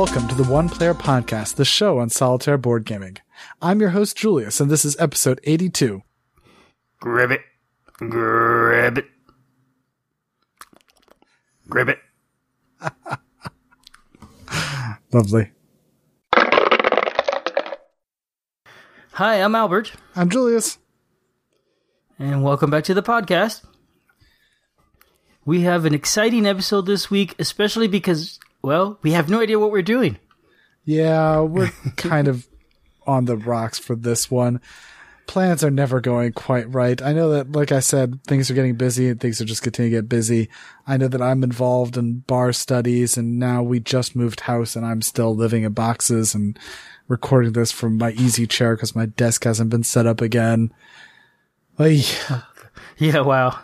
Welcome to the One Player Podcast, the show on solitaire board gaming. I'm your host, Julius, and this is episode 82. Grab it. Grab it. Grab it. Lovely. Hi, I'm Albert, I'm Julius. and welcome back to the podcast. We have an exciting episode this week, especially because, well, we have no idea what we're doing. Yeah, we're kind of on the rocks for this one. Plans are never going quite right. I know that, like I said, things are getting busy and things are just continuing to get busy. I know that I'm involved in bar studies and now we just moved house and I'm still living in boxes and recording this from my easy chair because my desk hasn't been set up again. Ay, Yeah, wow.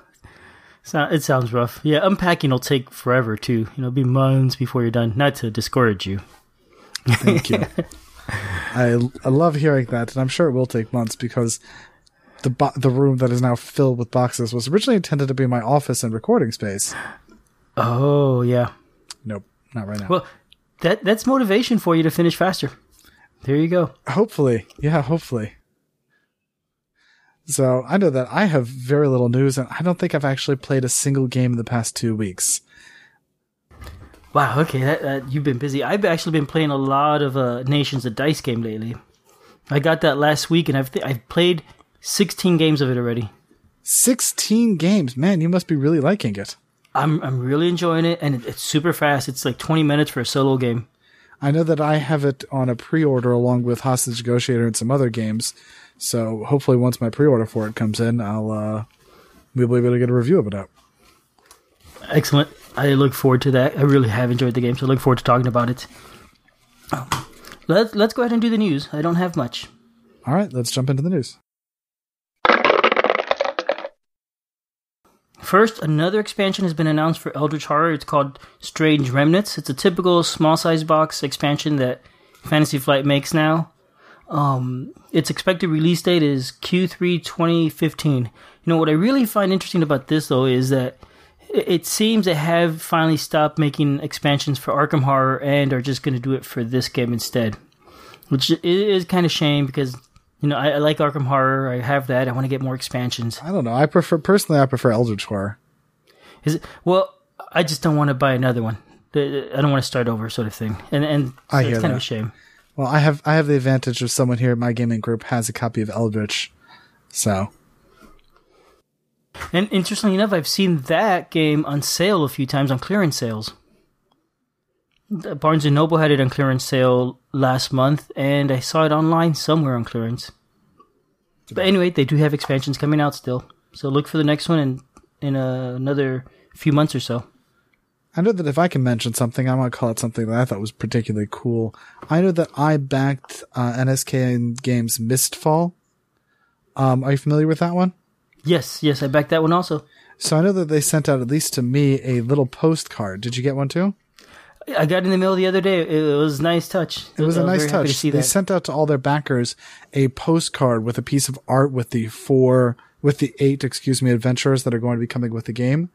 So, it sounds rough. Yeah, unpacking will take forever, too. You know, it'll be months before you're done. Not to discourage you. Thank you. I I love hearing that, and I'm sure it will take months because the bo- the room that is now filled with boxes was originally intended to be my office and recording space. Oh, yeah. Nope, not right now. Well, that that's motivation for you to finish faster. There you go. hopefully, yeah, hopefully. So I know that I have very little news, and I don't think I've actually played a single game in the past two weeks. Wow. Okay, that, that you've been busy. I've actually been playing a lot of uh, Nations the Dice game lately. I got that last week, and I've th- I've played 16 games of it already. Sixteen games, man! You must be really liking it. I'm I'm really enjoying it, and it, it's super fast. It's like 20 minutes for a solo game. I know that I have it on a pre-order along with Hostage Negotiator and some other games. So hopefully, once my pre-order for it comes in, I'll uh, we'll be able to get a review of it out. Excellent. I look forward to that. I really have enjoyed the game, so I look forward to talking about it. Um, Let's let's go ahead and do the news. I don't have much. All right, let's jump into the news. First, another expansion has been announced for Eldritch Horror. It's called Strange Remnants. It's a typical small size box expansion that Fantasy Flight makes now. Um, its expected release date is Q3 2015. You know, what I really find interesting about this, though, is that it seems they have finally stopped making expansions for Arkham Horror and are just going to do it for this game instead. Which is kind of a shame because, you know, I, I like Arkham Horror. I have that. I want to get more expansions. I don't know. I prefer personally. I prefer Eldritch Horror. Is it? Well, I just don't want to buy another one. I don't want to start over, sort of thing. And and I so hear it's kind that. of a shame. Well, I have I have the advantage of someone here in my gaming group has a copy of Eldritch, so And interestingly enough, I've seen that game on sale a few times on clearance sales. Barnes and Noble had it on clearance sale last month, and I saw it online somewhere on clearance. But anyway, they do have expansions coming out still, so look for the next one in in uh, another few months or so. I know that if I can mention something, I'm gonna call it something that I thought was particularly cool. I know that I backed uh, NSK Games Mistfall. Um, are you familiar with that one? Yes, yes, I backed that one also. So I know that they sent out at least to me a little postcard. Did you get one too? I got in the mail the other day. It was a nice touch. It was I a nice touch. To see they sent out to all their backers a postcard with a piece of art with the four, with the eight, excuse me, adventurers that are going to be coming with the game.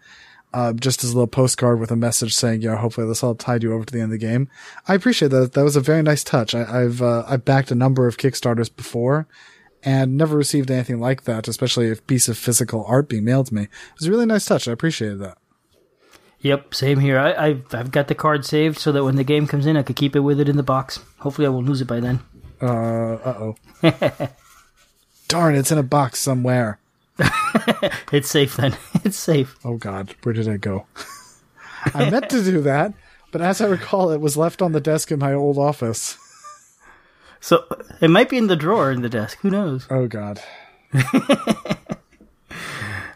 Uh, just as a little postcard with a message saying, "Yeah, hopefully this will tide you over to the end of the game." I appreciate that. That was a very nice touch. I, I've uh, I've backed a number of Kickstarters before, and never received anything like that. Especially a piece of physical art being mailed to me. It was a really nice touch. I appreciated that. Yep, same here. I, I've I've got the card saved so that when the game comes in, I could keep it with it in the box. Hopefully, I won't lose it by then. Uh oh. Darn, it's in a box somewhere. It's safe then. It's safe. Oh God, where did I go? I meant to do that, but as I recall, it was left on the desk in my old office. So it might be in the drawer in the desk. Who knows? Oh God.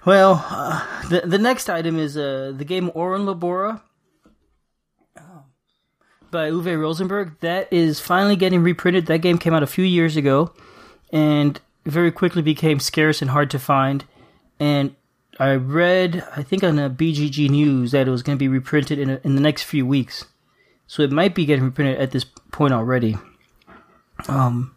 Well, uh, the the next item is uh, the game Ora et Labora by Uwe Rosenberg. That is finally getting reprinted. That game came out a few years ago, and very quickly became scarce and hard to find. And I read, I think on a BGG News, that it was going to be reprinted in a, in the next few weeks. So it might be getting reprinted at this point already. Um,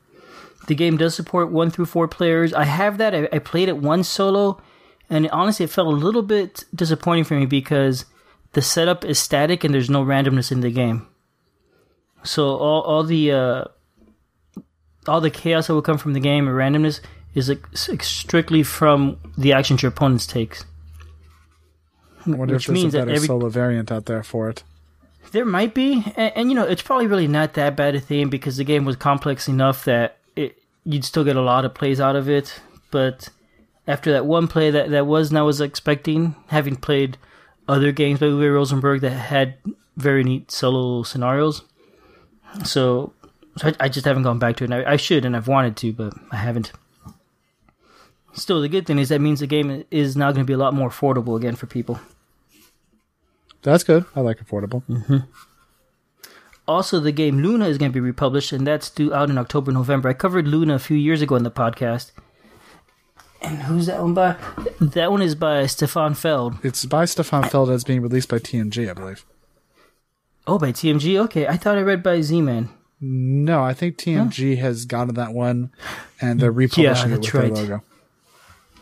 the game does support one through four players. I have that. I, I played it one solo, and honestly, it felt a little bit disappointing for me because the setup is static and there's no randomness in the game. So all all the uh, all the chaos that will come from the game or randomness is like, s- strictly from the actions your opponents takes. I wonder Which if there's means a better every- solo variant out there for it. There might be, and, and you know, it's probably really not that bad a theme because the game was complex enough that it you'd still get a lot of plays out of it. But after that one play that that was I was expecting, having played other games by Uwe Rosenberg that had very neat solo scenarios, so, so I, I just haven't gone back to it. I, I should, and I've wanted to, but I haven't. Still, the good thing is that means the game is now going to be a lot more affordable again for people. That's good. I like affordable. Mm-hmm. Also, the game Luna is going to be republished, and that's due out in October, November. I covered Luna a few years ago in the podcast. And who's that one by? That one is by Stefan Feld. It's by Stefan Feld as being released by TMG, I believe. Oh, by TMG? Okay, I thought I read by Z Man. No, I think TMG has gotten that one, and they're republishing it with that's their logo.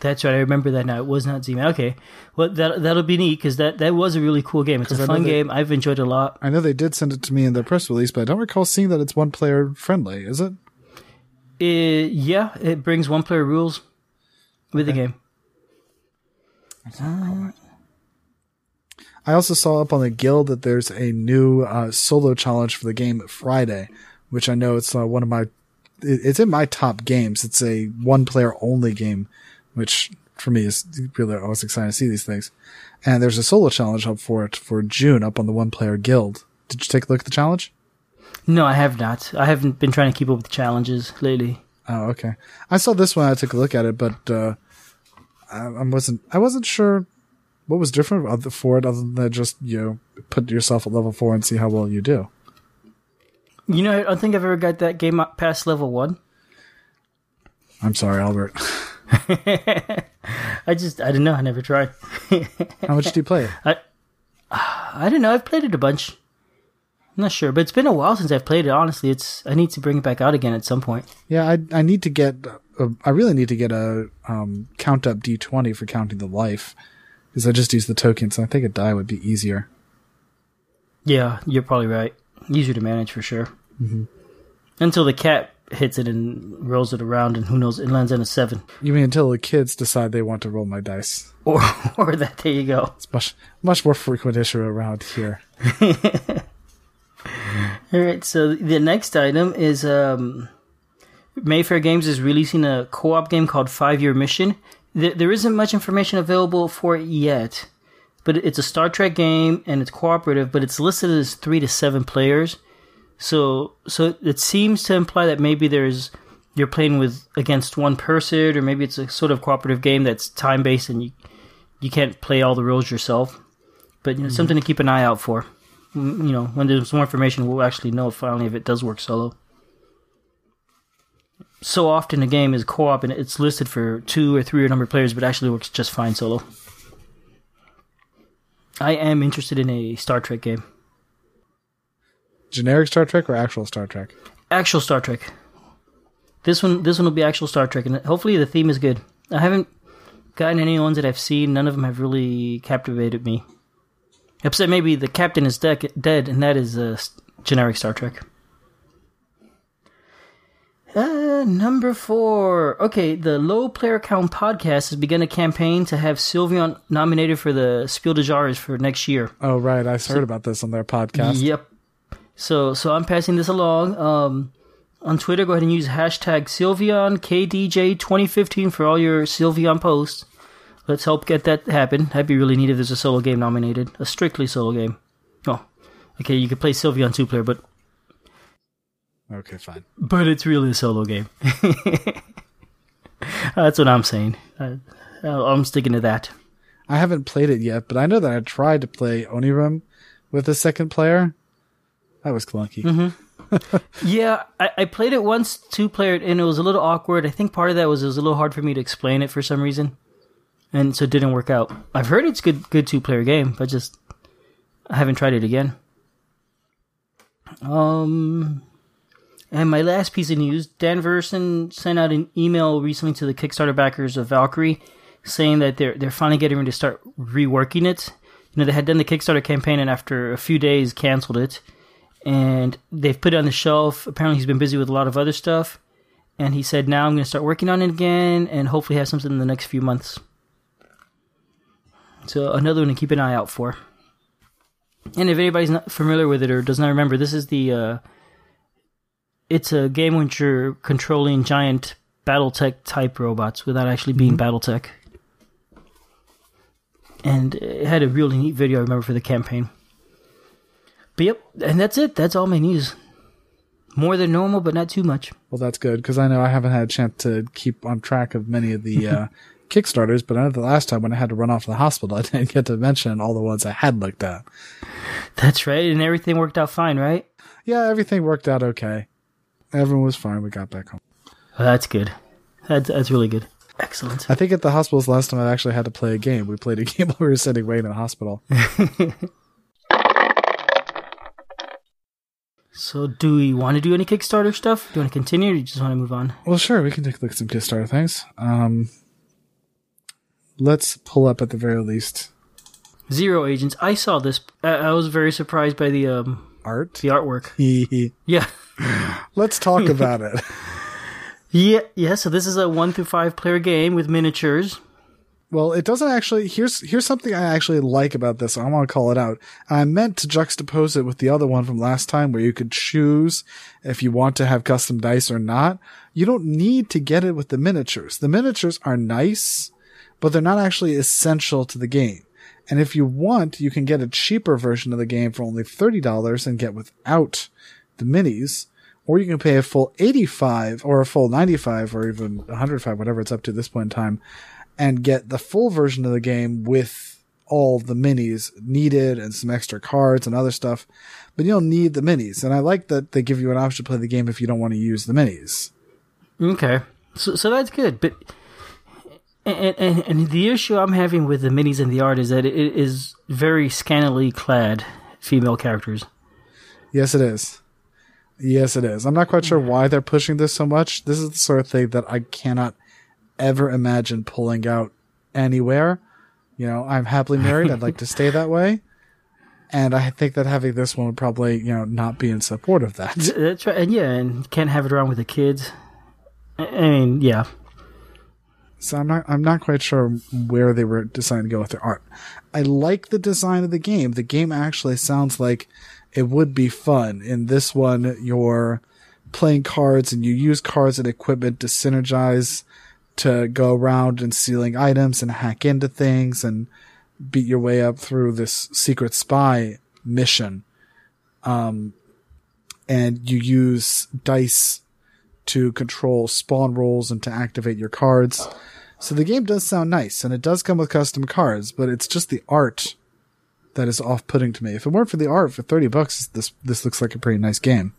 That's right, I remember that now. It was not Z Man. Okay, well, that, that'll be neat because that, that was a really cool game. It's a fun that- game. I've enjoyed it a lot. I know they did send it to me in their press release, but I don't recall seeing that it's one player friendly. Is it? It, yeah, it brings one player rules with the game. I also saw up on the guild that there's a new uh, solo challenge for the game Friday, which I know it's uh, one of my. it- It's in my top games. It's a one player only game, which for me is really always exciting to see these things. And there's a solo challenge up for it for June up on the one player guild. Did you take a look at the challenge? No, I have not. I haven't been trying to keep up with the challenges lately. Oh, okay. I saw this one. I took a look at it, but uh, I, I wasn't. I wasn't sure what was different for it, other than just you know put yourself at level four and see how well you do. You know, I don't think I've ever got that game past level one. I'm sorry, Albert. I just, I don't know. I never tried. how much do you play? I I don't know. I've played it a bunch. I'm not sure, but it's been a while since I've played it. Honestly, it's I need to bring it back out again at some point. Yeah, I I need to get. A, I really need to get a um, count up D20 for counting the life because I just use the tokens. I think a die would be easier. Yeah, you're probably right. Easier to manage for sure. Mm-hmm. Until the cat hits it and rolls it around, and who knows, it lands in a seven, You mean until the kids decide they want to roll my dice? or or that. There you go. It's much much more frequent issue around here. All right, so the next item is um, Mayfair Games is releasing a co-op game called Five Year Mission. There, there isn't much information available for it yet, but it's a Star Trek game and it's cooperative, but it's listed as three to seven players. So, so it seems to imply that maybe there's you're playing with against one person, or maybe it's a sort of cooperative game that's time based and you you can't play all the roles yourself. But you know, something to keep an eye out for Mm, you know, when there's more information, we'll actually know finally if it does work solo. So often a game is co-op and it's listed for two or three or number of players, but actually works just fine solo. I am interested in a Star Trek game, Generic Star Trek or actual Star Trek? actual Star Trek. This one, this one will be actual Star Trek, and hopefully the theme is good. I haven't gotten any ones that I've seen; none of them have really captivated me. Except maybe the captain is de- dead, and that is a generic Star Trek. Uh, number four. Okay, the Low Player Count podcast has begun a campaign to have Sylvion nominated for the Spiel des Jahres for next year. Oh, right. I've heard about this on their podcast. Yep. So so I'm passing this along. Um, on Twitter, go ahead and use hashtag Sylvion KDJ 2015 for all your Sylvion posts. Let's help get that happen. That'd be really neat if there's a solo game nominated, a strictly solo game. Oh, okay, you could play Sylvion two player, but Okay, fine. but it's really a solo game. That's what I'm saying. I, I'm sticking to that. I haven't played it yet, but I know that I tried to play Onirim with a second player. That was clunky. Mm-hmm. Yeah, I, I played it once, two player, and it was a little awkward. I think part of that was it was a little hard for me to explain it for some reason, and so it didn't work out. I've heard it's good, good two player game, but just I haven't tried it again. Um, and my last piece of news: Dan Verssen sent out an email recently to the Kickstarter backers of Valkyrie, saying that they're they're finally getting ready to start reworking it. You know, they had done the Kickstarter campaign and after a few days canceled it and they've put it on the shelf. Apparently, he's been busy with a lot of other stuff, and he said now I'm going to start working on it again, and hopefully have something in the next few months. So another one to keep an eye out for. And if anybody's not familiar with it or does not remember, this is the. Uh, it's a game when you're controlling giant BattleTech type robots without actually being BattleTech. And it had a really neat video I remember for the campaign. But yep, and that's it. That's all my news. More than normal, but not too much. Well, that's good because I know I haven't had a chance to keep on track of many of the uh, Kickstarters, but I know the last time when I had to run off to the hospital, I didn't get to mention all the ones I had looked at. That's right, and everything worked out fine, right? Yeah, everything worked out okay. Everyone was fine. We got back home. Well, that's good. That's that's really good. Excellent. I think at the hospital's last time I actually had to play a game. We played a game while we were sitting waiting in the hospital. So, do we want to do any Kickstarter stuff? Do you want to continue, or do you just want to move on? Well, sure, we can take a look at some Kickstarter things. Um, let's pull up at the very least Zero Agents. I saw this. I, I was very surprised by the um art. the artwork. Yeah, let's talk about it. yeah, yeah. So this is a one through five player game with miniatures. Well, it doesn't actually. Here's here's something I actually like about this. I want to call it out. I meant to juxtapose it with the other one from last time, where you could choose if you want to have custom dice or not. You don't need to get it with the miniatures. The miniatures are nice, but they're not actually essential to the game. And if you want, you can get a cheaper version of the game for only thirty dollars and get without the minis. Or you can pay a full 85 or a full 95 or even 105, whatever it's up to this point in time, and get the full version of the game with all the minis needed and some extra cards and other stuff. But you don't need the minis. And I like that they give you an option to play the game if you don't want to use the minis. Okay, so so that's good. But and, and and the issue I'm having with the minis and the art is that it is very scantily clad female characters. Yes, it is. Yes, it is. I'm not quite sure why they're pushing this so much. This is the sort of thing that I cannot ever imagine pulling out anywhere. You know, I'm happily married. I'd like to stay that way. And I think that having this one would probably, you know, not be in support of that. That's right, and yeah, and can't have it around with the kids. I I mean, yeah, So I'm not I'm not quite sure where they were deciding to go with their art. I like the design of the game. The game actually sounds like it would be fun. In this one, you're playing cards and you use cards and equipment to synergize to go around and stealing items and hack into things and beat your way up through this secret spy mission. Um, and you use dice to control spawn rolls and to activate your cards. So the game does sound nice and it does come with custom cards, but it's just the art that is off-putting to me. If it weren't for the art for 30 bucks, this this looks like a pretty nice game.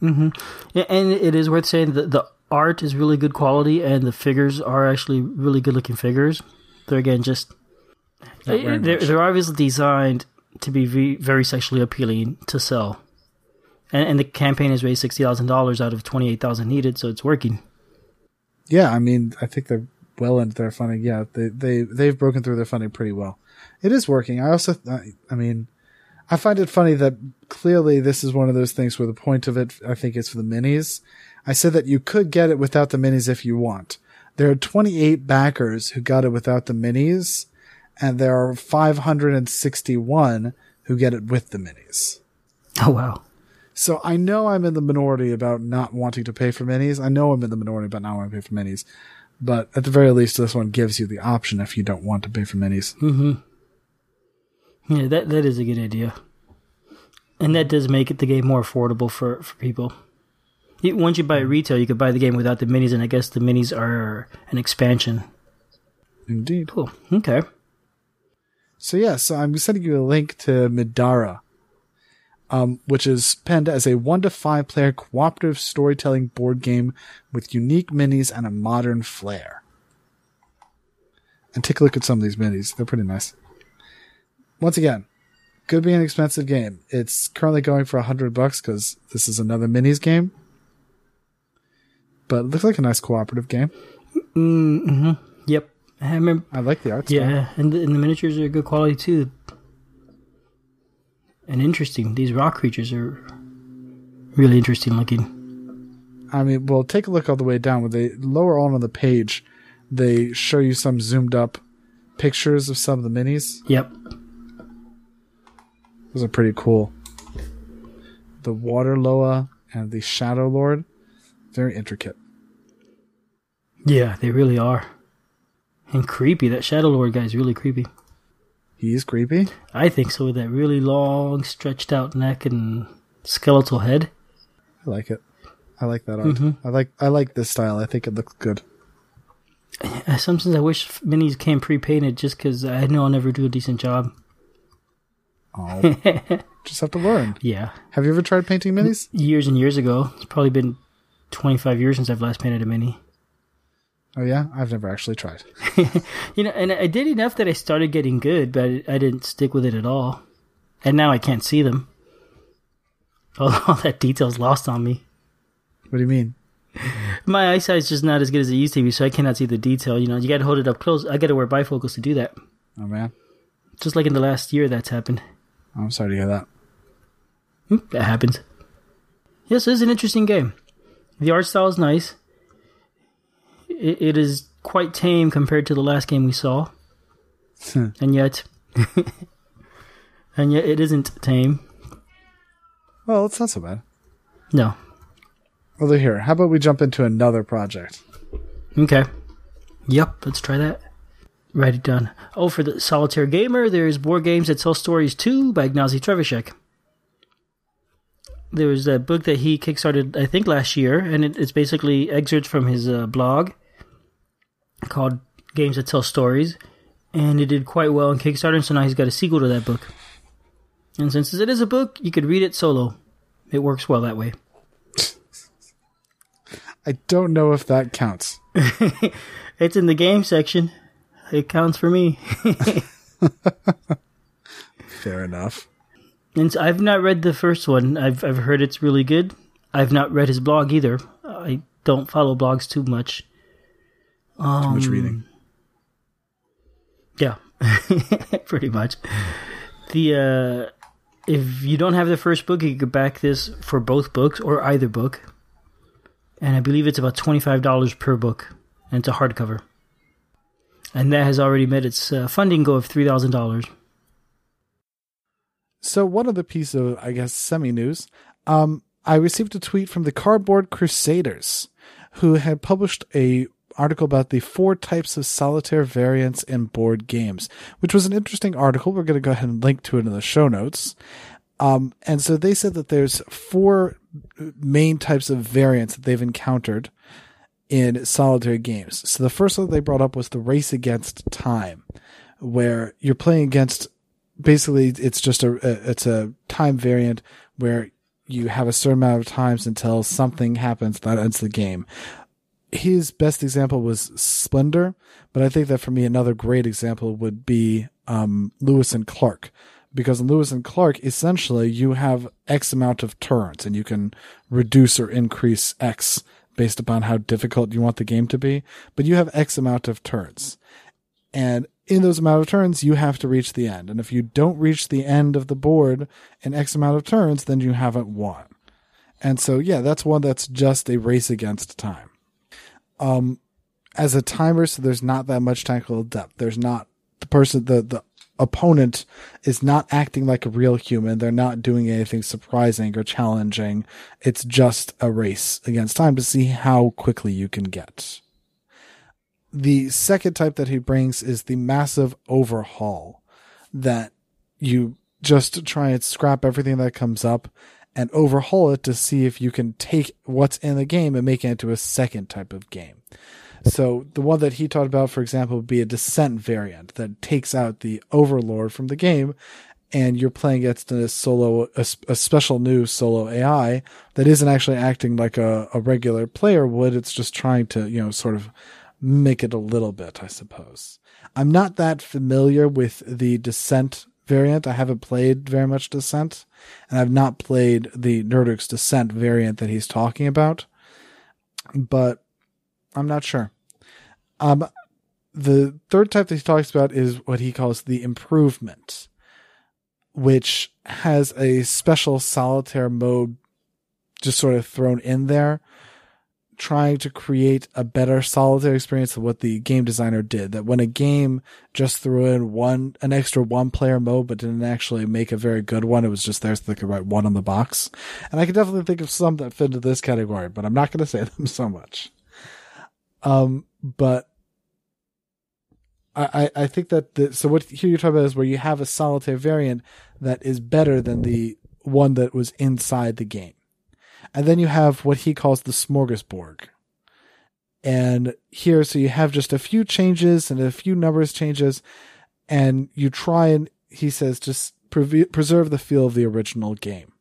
Yeah, and it is worth saying that the art is really good quality, and the figures are actually really good looking figures. They're again just eh, they're, they're obviously designed to be ve- very sexually appealing to sell, and, and the campaign has raised sixty thousand dollars out of twenty eight thousand needed, so it's working. Yeah, I mean, I think they're well into their funding. Yeah, they they they've broken through their funding pretty well. It is working. I also, I, I mean, I find it funny that clearly this is one of those things where the point of it, I think, is for the minis. I said that you could get it without the minis if you want. There are 28 backers who got it without the minis, and there are 561 who get it with the minis. Oh wow! So I know I'm in the minority about not wanting to pay for minis. I know I'm in the minority about not wanting to pay for minis. But at the very least, this one gives you the option if you don't want to pay for minis. Mm-hmm. Yeah, that that is a good idea, and that does make it the game more affordable for for people. You- Once you buy retail, you could buy the game without the minis, and I guess the minis are an expansion. Indeed. Cool. Okay. So yeah, so I'm sending you a link to Middara, um, which is penned as a one to five player cooperative storytelling board game with unique minis and a modern flair. And take a look at some of these minis; they're pretty nice. Once again, could be an expensive game. It's currently going for a hundred bucks because this is another minis game. But it looks like a nice cooperative game. Mhm. Yep. I remember. I like the art. style. Yeah, and the, and the miniatures are good quality too. And interesting. These rock creatures are really interesting looking. I mean, well, take a look all the way down. When they lower on on the page, they show you some zoomed up pictures of some of the minis. Yep. Those are pretty cool. The Water Loa and the Shadow Lord, very intricate. Yeah, they really are. And creepy. That Shadow Lord guy is really creepy. He's creepy. I think so, with that really long, stretched out neck and skeletal head. I like it. I like that art. I like I like this style. I think it looks good. Uh, Sometimes I wish minis came pre-painted just because I know I'll never do a decent job. Oh, just have to learn. Yeah, Have you ever tried painting minis? years and years ago. It's probably been 25 years since I've last painted a mini. Oh yeah, I've never actually tried. You know, and I did enough that I started getting good, but I, didn't stick with it at all. And now I can't see them. All, all that detail's lost on me. What do you mean? My eyesight's just not as good as it used to be, so I cannot see the detail. You know, you got to hold it up close. I got to wear bifocals to do that. Oh man, Just like in the last year, that's happened. I'm sorry to hear that. Hmm, That happens. Yes, it's an interesting game. The art style is nice. It, it is quite tame compared to the last game we saw, hmm. and yet, and yet it isn't tame. Well, it's not so bad. No. Well, here, how about we jump into another project? Okay. Yep, let's try that. Write it down. Oh, for the solitaire gamer, there's Board Games That Tell Stories too by Ignacy Trzewiczek. There was a book that he kickstarted, I think, last year, and it, it's basically excerpts from his uh, blog called Games That Tell Stories, and it did quite well on Kickstarter, so now he's got a sequel to that book. And since it is a book, you could read it solo. It works well that way. I don't know if that counts. It's in the game section. It counts for me. Fair enough. And so I've not read the first one. I've I've heard it's really good. I've not read his blog either. I don't follow blogs too much. Too much reading. Yeah, pretty much. The uh, if you don't have the first book, you could back this for both books or either book. And I believe it's about twenty five dollars per book, and it's a hardcover. And that has already met its uh, funding goal of three thousand dollars. So one other piece of, I guess, semi news. Um, I received a tweet from the Cardboard Crusaders, who had published a article about the four types of solitaire variants in board games, which was an interesting article. We're going to go ahead and link to it in the show notes. Um, and so they said that there's four main types of variants that they've encountered in solitaire games. So the first one they brought up was the race against time, where you're playing against basically it's just a, it's a time variant where you have a certain amount of times until something happens that ends the game. His best example was Splendor, but I think that for me another great example would be um, Lewis and Clark, because in Lewis and Clark essentially you have X amount of turns and you can reduce or increase X based upon how difficult you want the game to be, but you have X amount of turns. And in those amount of turns, you have to reach the end. And if you don't reach the end of the board in X amount of turns, then you haven't won. And so, yeah, that's one that's just a race against time. Um, as a timer, so there's not that much technical depth. There's not the person, the, the opponent is not acting like a real human. They're not doing anything surprising or challenging. It's just a race against time to see how quickly you can get. The second type that he brings is the massive overhaul that you just try and scrap everything that comes up and overhaul it to see if you can take what's in the game and make it into a second type of game. So the one that he talked about, for example, would be a descent variant that takes out the overlord from the game, and you're playing against a solo, a, a special new solo AI that isn't actually acting like a, a regular player would. It's just trying to, you know, sort of make it a little bit, I suppose. I'm not that familiar with the descent variant. I haven't played very much descent, and I've not played the Nerdux descent variant that he's talking about. But I'm not sure. Um, the third type that he talks about is what he calls the improvement, which has a special solitaire mode just sort of thrown in there, trying to create a better solitaire experience than what the game designer did. That when a game just threw in one, an extra one player mode, but didn't actually make a very good one, it was just there so they could write one on the box. And I can definitely think of some that fit into this category, but I'm not going to say them so much. Um, but I, I think that the, so what here you're talking about is where you have a solitaire variant that is better than the one that was inside the game. And then you have what he calls the smorgasbord. And here, so you have just a few changes and a few numbers changes, and you try and, he says, just pre- preserve the feel of the original game.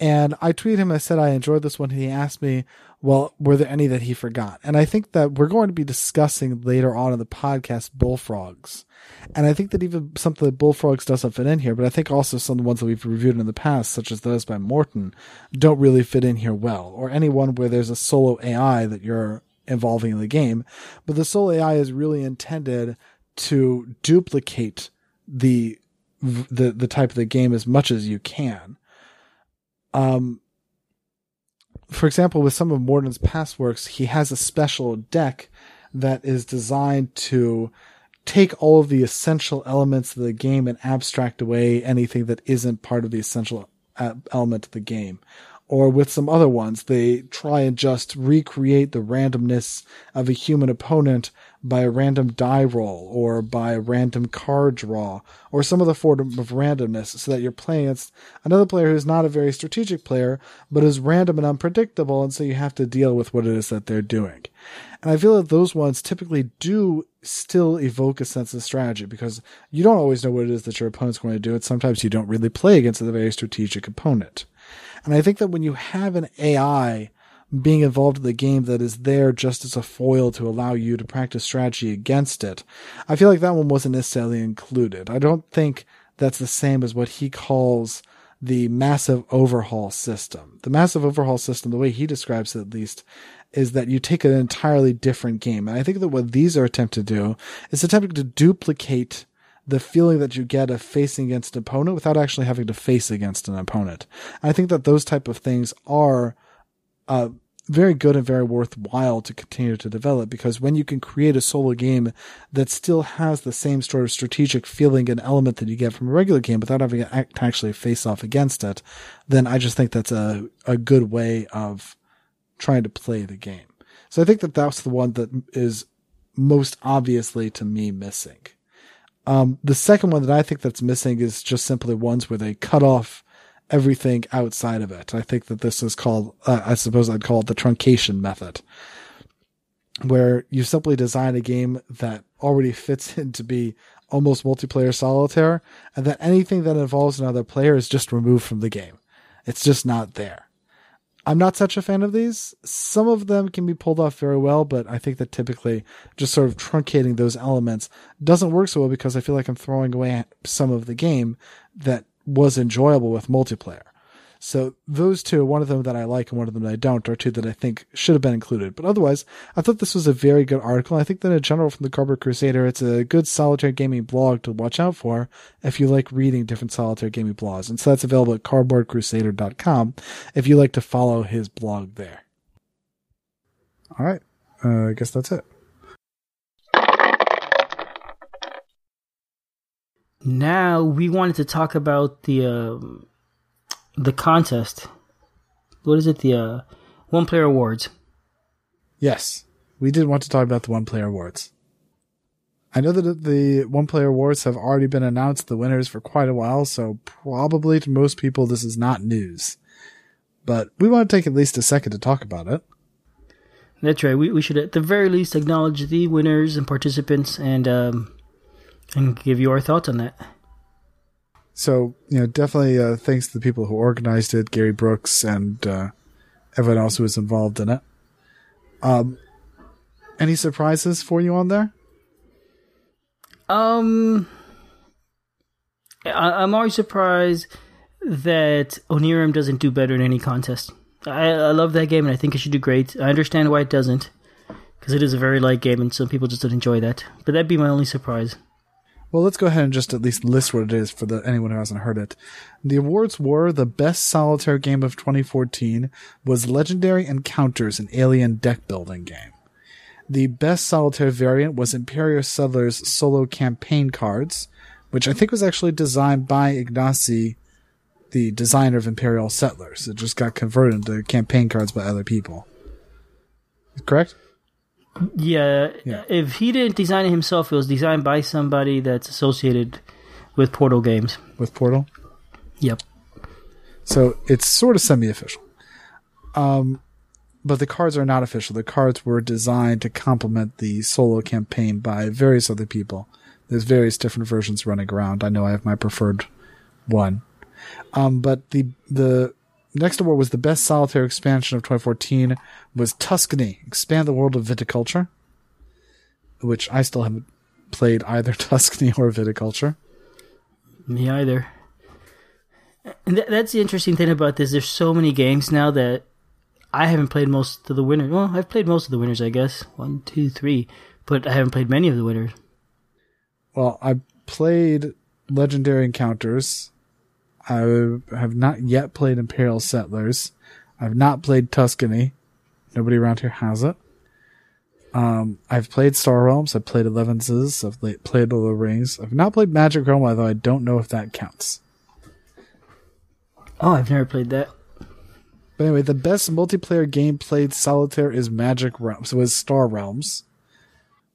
And I tweeted him, I said I enjoyed this one. He asked me, well, were there any that he forgot? And I think that we're going to be discussing later on in the podcast bullfrogs. And I think that even something that bullfrogs doesn't fit in here, but I think also some of the ones that we've reviewed in the past, such as those by Morten, don't really fit in here well. Or any one where there's a solo AI that you're involving in the game. But the solo AI is really intended to duplicate the the the type of the game as much as you can. Um, for example, with some of Morten's past works, he has a special deck that is designed to take all of the essential elements of the game and abstract away anything that isn't part of the essential uh, element of the game. Or with some other ones, they try and just recreate the randomness of a human opponent by a random die roll or by a random card draw or some other form of randomness so that you're playing against another player who's not a very strategic player but is random and unpredictable and so you have to deal with what it is that they're doing. And I feel that those ones typically do still evoke a sense of strategy because you don't always know what it is that your opponent's going to do and sometimes you don't really play against a very strategic opponent. And I think that when you have an AI being involved in the game that is there just as a foil to allow you to practice strategy against it. I feel like that one wasn't necessarily included. I don't think that's the same as what he calls the massive overhaul system. The massive overhaul system, the way he describes it at least, is that you take an entirely different game. And I think that what these are attempting to do is attempting to duplicate the feeling that you get of facing against an opponent without actually having to face against an opponent. I think that those type of things are uh, very good and very worthwhile to continue to develop because when you can create a solo game that still has the same sort of strategic feeling and element that you get from a regular game without having to actually face off against it, then I just think that's a, a good way of trying to play the game. So I think that that's the one that is most obviously to me missing. Um, the second one that I think that's missing is just simply ones where they cut off everything outside of it. I think that this is called, uh, I suppose I'd call it the truncation method, where you simply design a game that already fits in to be almost multiplayer solitaire, and that anything that involves another player is just removed from the game. It's just not there. I'm not such a fan of these. Some of them can be pulled off very well, but I think that typically just sort of truncating those elements doesn't work so well because I feel like I'm throwing away some of the game that was enjoyable with multiplayer. So those two, one of them that I like and one of them that I don't, are two that I think should have been included. But otherwise, I thought this was a very good article. I think that in general from the Cardboard Crusader, it's a good solitaire gaming blog to watch out for if you like reading different solitaire gaming blogs. And so that's available at cardboardcrusader.com if you like to follow his blog there. All right. Uh, I guess that's it. Now we wanted to talk about the uh, the contest. What is it? The uh, one player awards. Yes, we did want to talk about the one player awards. I know that the one player awards have already been announced the winners for quite a while, so probably to most people this is not news. But we want to take at least a second to talk about it. That's right. We, we should at the very least acknowledge the winners and participants and um, and give you our thoughts on that. So, you know, definitely uh, thanks to the people who organized it, Gary Brooks and uh, everyone else who was involved in it. Um, any surprises for you on there? Um, I, am always surprised that Onirim doesn't do better in any contest. I, I love that game and I think it should do great. I understand why it doesn't because it is a very light game and some people just don't enjoy that. But that'd be my only surprise. Well, let's go ahead and just at least list what it is for the anyone who hasn't heard it. The awards were the best solitaire game of 2014 was Legendary Encounters, an alien deck building game. The best solitaire variant was Imperial Settlers solo campaign cards, which I think was actually designed by Ignacy, the designer of Imperial Settlers. It just got converted into campaign cards by other people. Correct? Yeah, Yeah. if he didn't design it himself, it was designed by somebody that's associated with Portal Games. With Portal? Yep. So it's sort of semi-official. Um, but the cards are not official. The cards were designed to complement the solo campaign by various other people. There's various different versions running around. I know I have my preferred one. Um, but the the next award was the best solitaire expansion of 2014 was Tuscany, expand the world of viticulture, which I still haven't played either Tuscany or viticulture. Me either. And th- that's the interesting thing about this. There's so many games now that I haven't played most of the winners. Well, I've played most of the winners, I guess. One, two, three. But I haven't played many of the winners. Well, I played Legendary Encounters. I have not yet played Imperial Settlers. I've not played Tuscany. Nobody around here has it. Um, I've played Star Realms. I've played Elevenses. I've la- played Lord of the Rings. I've not played Magic Realm, although I don't know if that counts. Oh, I've never played that. But anyway, the best multiplayer game played solitaire is Magic Realms. So was Star Realms,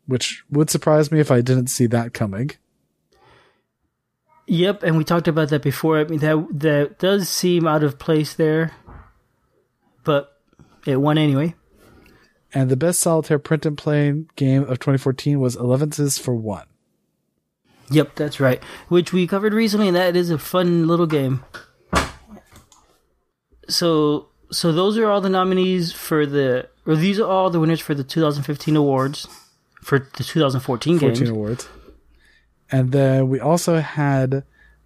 which would surprise me if I didn't see that coming. Yep, and we talked about that before. I mean, that that does seem out of place there, but it won anyway. And the best solitaire print and play game of 2014 was Elevenses for One. Yep, that's right. Which we covered recently, and that is a fun little game. So, so those are all the nominees for the, or these are all the winners for the 2015 awards for the 2014 14 games. awards. And then we also had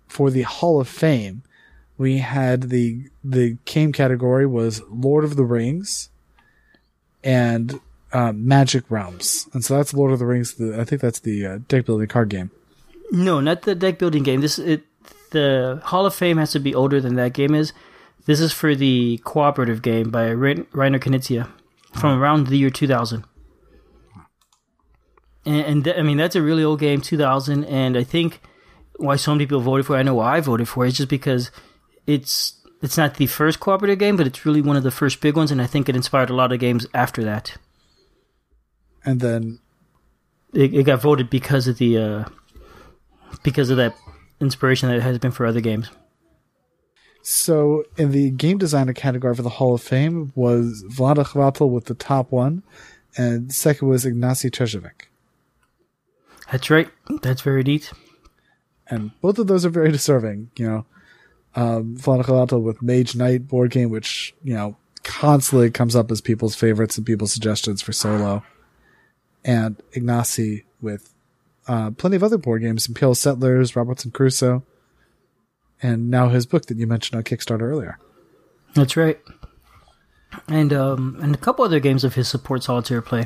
for the Hall of Fame, we had the the game category was Lord of the Rings and uh, Magic Realms. And so that's Lord of the Rings. The, I think that's the uh, deck building card game. No, not the deck building game. This it the Hall of Fame has to be older than that game is. This is for the cooperative game by Reiner Knizia from around the year 2000. And, and th- I mean that's a really old game, 2000, and I think why so many people voted for it. I know why I voted for it, is just because it's it's not the first cooperative game, but it's really one of the first big ones, and I think it inspired a lot of games after that. And then It, it got voted because of the uh, because of that inspiration that it has been for other games. So in the game designer category for the Hall of Fame was Vlada Chvátil with the top one, and second was Ignacy Trzewiczek. That's right. That's very neat. And both of those are very deserving, you know. Um, Vlada with Mage Knight board game, which, you know, constantly comes up as people's favorites and people's suggestions for solo. And Ignacy with uh, plenty of other board games, Imperial Settlers, Robinson Crusoe, and now his book that you mentioned on Kickstarter earlier. That's right. And um, and a couple other games of his support solitaire play.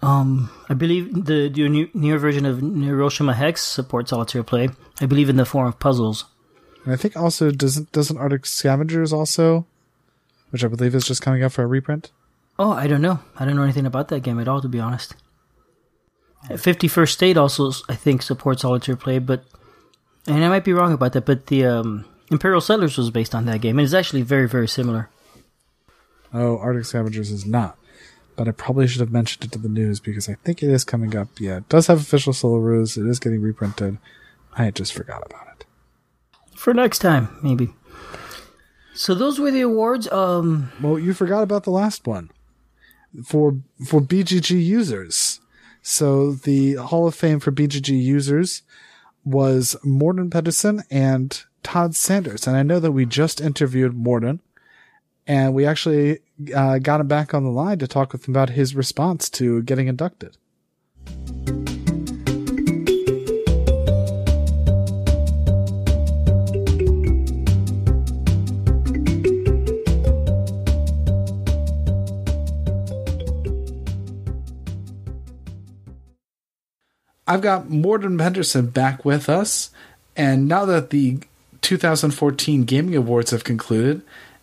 Um, I believe the, the new, newer version of Neuroshima Hex supports solitaire play. I believe in the form of puzzles. And I think also doesn't doesn't Arctic Scavengers also, which I believe is just coming out for a reprint. Oh, I don't know. I don't know anything about that game at all, to be honest. Fifty First State also, I think, supports solitaire play, but and I might be wrong about that. But the um, Imperial Settlers was based on that game, and it's actually very, very similar. Oh, Arctic Scavengers is not. But I probably should have mentioned it to the news because I think it is coming up. Yeah, it does have official solo rules. It is getting reprinted. I just forgot about it. For next time, maybe. So those were the awards. Um, Well, you forgot about the last one for for BGG users. So the Hall of Fame for BGG users was Morten Pedersen and Todd Sanders, and I know that we just interviewed Morten, and we actually uh, got him back on the line to talk with him about his response to getting inducted. I've got Morten Henderson back with us, and now that the 2014 Gaming Awards have concluded,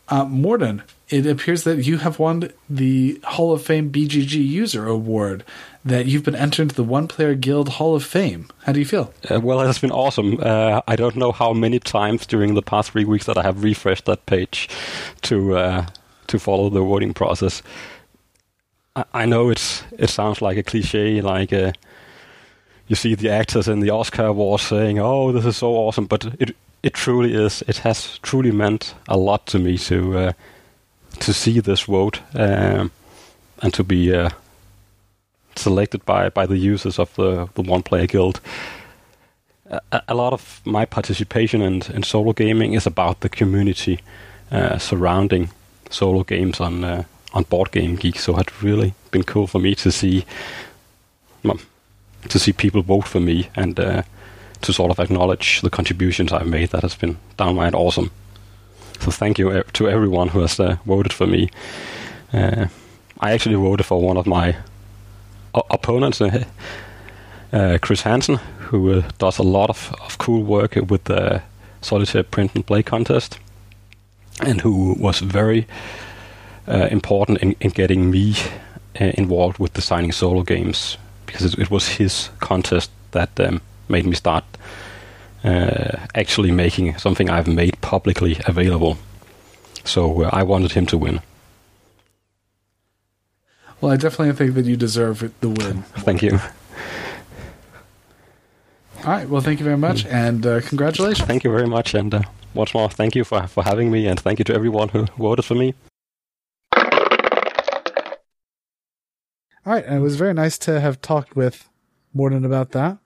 uh, Morten, it appears that you have won the Hall of Fame BGG User Award. That you've been entered into the One Player Guild Hall of Fame. How do you feel? Uh, well, it has been awesome. Uh, I don't know how many times during the past three weeks that I have refreshed that page to uh, to follow the voting process. I, I, know it's it sounds like a cliche, like uh, you see the actors in the Oscar awards saying, "Oh, this is so awesome," but it it truly is. It has truly meant a lot to me to uh, to see this vote um, and to be uh, selected by, by the users of the, the one player guild. A, a, lot of my participation in, in solo gaming is about the community uh, surrounding solo games on uh, on Board Game Geek. So it's really been cool for me to see to see people vote for me and uh, to sort of acknowledge the contributions I've made. That has been downright awesome. So thank you to everyone who has uh, voted for me. Uh, I actually voted for one of my opponents, uh, uh, Chris Hansen, who uh, does a lot of, of cool work with the solitaire print and play contest, and who was very important in, in getting me involved with designing solo games because it, it was his contest that um, made me start uh, actually making something I've made publicly available. So uh, I wanted him to win. Well, I definitely think that you deserve the win. Thank you. All right. Well, thank you very much, and uh, congratulations. Thank you very much, and uh, once more, thank you for for having me, and thank you to everyone who voted for me. All right, and it was very nice to have talked with Morten about that,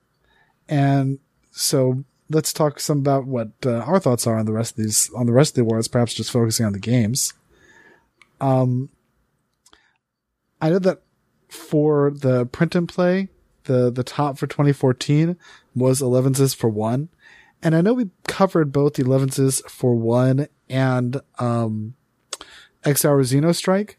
and so let's talk some about what uh, our thoughts are on the rest of these on the rest of the awards. Perhaps just focusing on the games. Um, I know that for the print and play, the the top for 2014 was 11s for one, and I know we covered both the 11s for one and um, X Hour Xenostrike,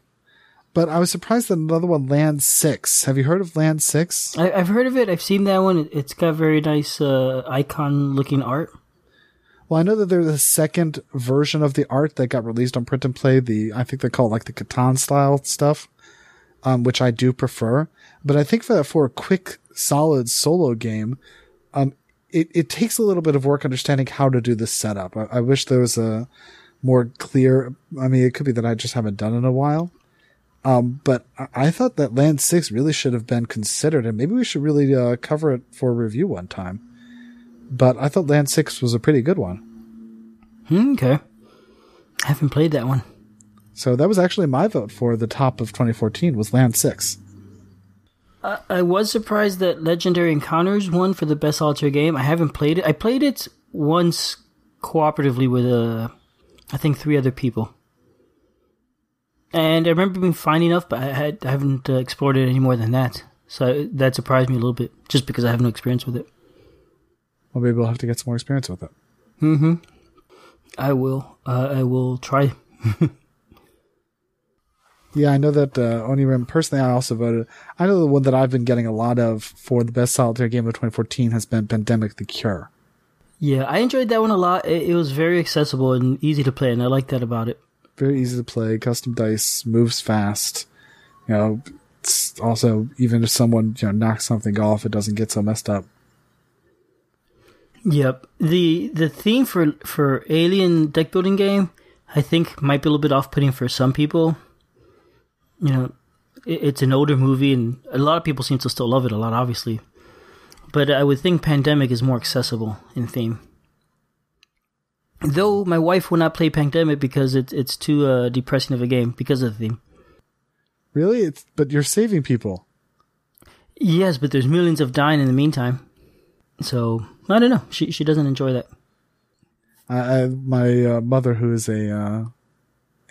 but I was surprised that another one, Land Six. Have you heard of Land Six? I, have heard of it. I've seen that one. It's got very nice uh, icon looking art. Well, I know that there's a second version of the art that got released on print and play. The I think they call it like the Catan style stuff um, which I do prefer. But I think for for a quick, solid solo game, um, it, it takes a little bit of work understanding how to do this setup. I, I wish there was a more clear. I mean, it could be that I just haven't done it in a while. Um, but I, thought that Land Six really should have been considered, and maybe we should really uh, cover it for review one time. But I thought Land Six was a pretty good one. Hmm, okay, I haven't played that one. So that was actually my vote for the top of 2014 was Land 6. Uh, I was surprised that Legendary Encounters won for the best solitaire game. I haven't played it. I played it once cooperatively with uh, I think three other people. And I remember being fine enough, but I, had, I haven't uh, explored it any more than that. So that surprised me a little bit, just because I have no experience with it. Well, maybe we'll have to get some more experience with it. Mm-hmm. I will. Uh, I will try. Yeah, I know that uh, Onirim, personally, I also voted. I know the one that I've been getting a lot of for the best solitaire game of 2014 has been Pandemic the Cure. Yeah, I enjoyed that one a lot. It, it was very accessible and easy to play, and I like that about it. Very easy to play, custom dice, moves fast. You know, it's also, even if someone you know knocks something off, it doesn't get so messed up. Yep. The the theme for for Alien deck building game, I think, might be a little bit off putting for some people you know, it's an older movie, and a lot of people seem to still love it a lot, obviously. But I would think Pandemic is more accessible in theme. Though my wife will not play Pandemic because it, it's too uh, depressing of a game because of the theme. Really? It's but you're saving people. Yes, but there's millions of dying in the meantime. So I don't know. She she doesn't enjoy that. I, I my uh, mother, who is a uh,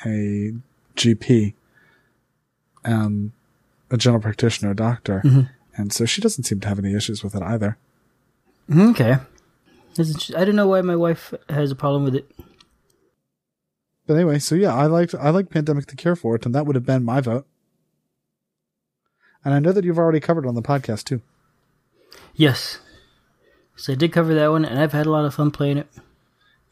a GP, um, a general practitioner, a doctor, mm-hmm. and so she doesn't seem to have any issues with it either. Okay, I don't know why my wife has a problem with it. But anyway, so yeah, I liked I like Pandemic the Cure for it, and that would have been my vote. And I know that you've already covered on the podcast too. Yes. So I did cover that one, and I've had a lot of fun playing it.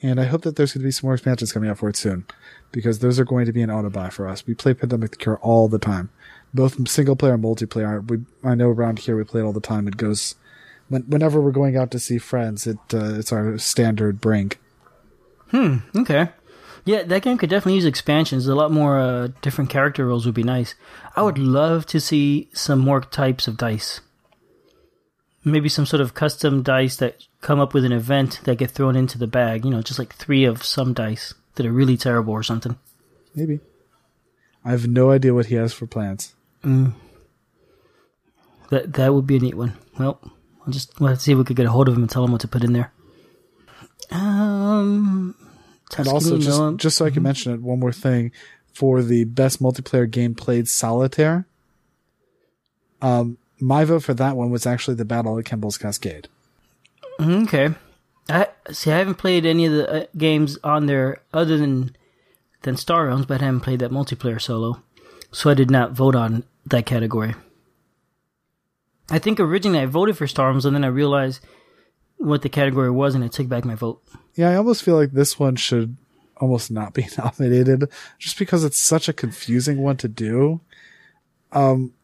And I hope that there's going to be some more expansions coming out for it soon, because those are going to be an auto buy for us. We play Pandemic the Cure all the time, both single player and multiplayer. We I know around here we play it all the time. It goes when, whenever we're going out to see friends. It uh, it's our standard bring. Okay. Yeah, that game could definitely use expansions. A lot more uh, different character roles would be nice. I would love to see some more types of dice. Maybe some sort of custom dice that come up with an event that get thrown into the bag. You know, just like three of some dice that are really terrible or something. Maybe. I have no idea what he has for plans. That that would be a neat one. Well, I'll just we'll have to see if we could get a hold of him and tell him what to put in there. Um, And also, just no, just so I can mention it, one more thing for the best multiplayer game played solitaire. Um, my vote for that one was actually the Battle of Kemble's Cascade. Okay. I see. I haven't played any of the uh, games on there other than than Star Realms, but I haven't played that multiplayer solo, so I did not vote on that category. I think originally I voted for Star Realms, and then I realized what the category was, and I took back my vote. Yeah, I almost feel like this one should almost not be nominated just because it's such a confusing one to do. Um,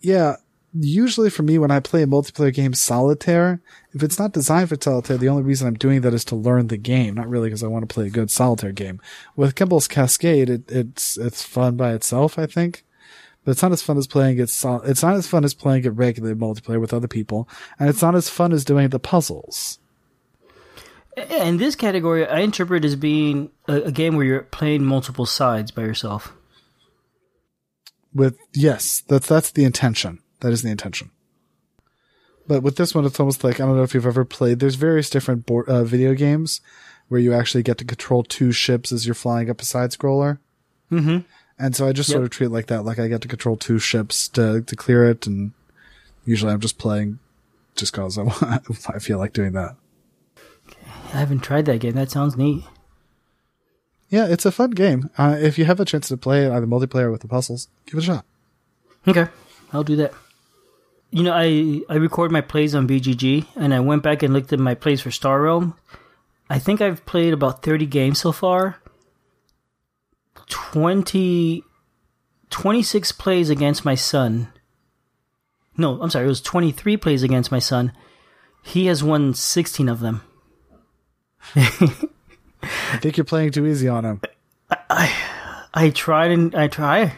yeah, usually for me when I play a multiplayer game solitaire, if it's not designed for solitaire, the only reason I'm doing that is to learn the game, not really because I want to play a good solitaire game. With Kemble's Cascade, it, it's it's fun by itself, I think. But it's not as fun as playing it. Sol- it's not as fun as playing it regular multiplayer with other people, and it's not as fun as doing the puzzles. In this category, I interpret as being a, a game where you're playing multiple sides by yourself. with yes that's that's the intention that is the intention but with this one it's almost like i don't know if you've ever played there's various different board, uh, video games where you actually get to control two ships as you're flying up a side scroller Mm-hmm. And so i just sort of treat it like that like i get to control two ships to to clear it and usually i'm just playing just cause i, want- I feel like doing that I haven't tried that game. That sounds neat. yeah it's a fun game uh, if you have a chance to play it either multiplayer or with the puzzles give it a shot Okay, I'll do that. You know, I I record my plays on BGG, and I went back and looked at my plays for Star Realm. I think I've played about thirty games so far. 20, 26 plays against my son. No, I'm sorry, it was twenty three plays against my son. He has won sixteen of them. i think you're playing too easy on him I I tried and I try.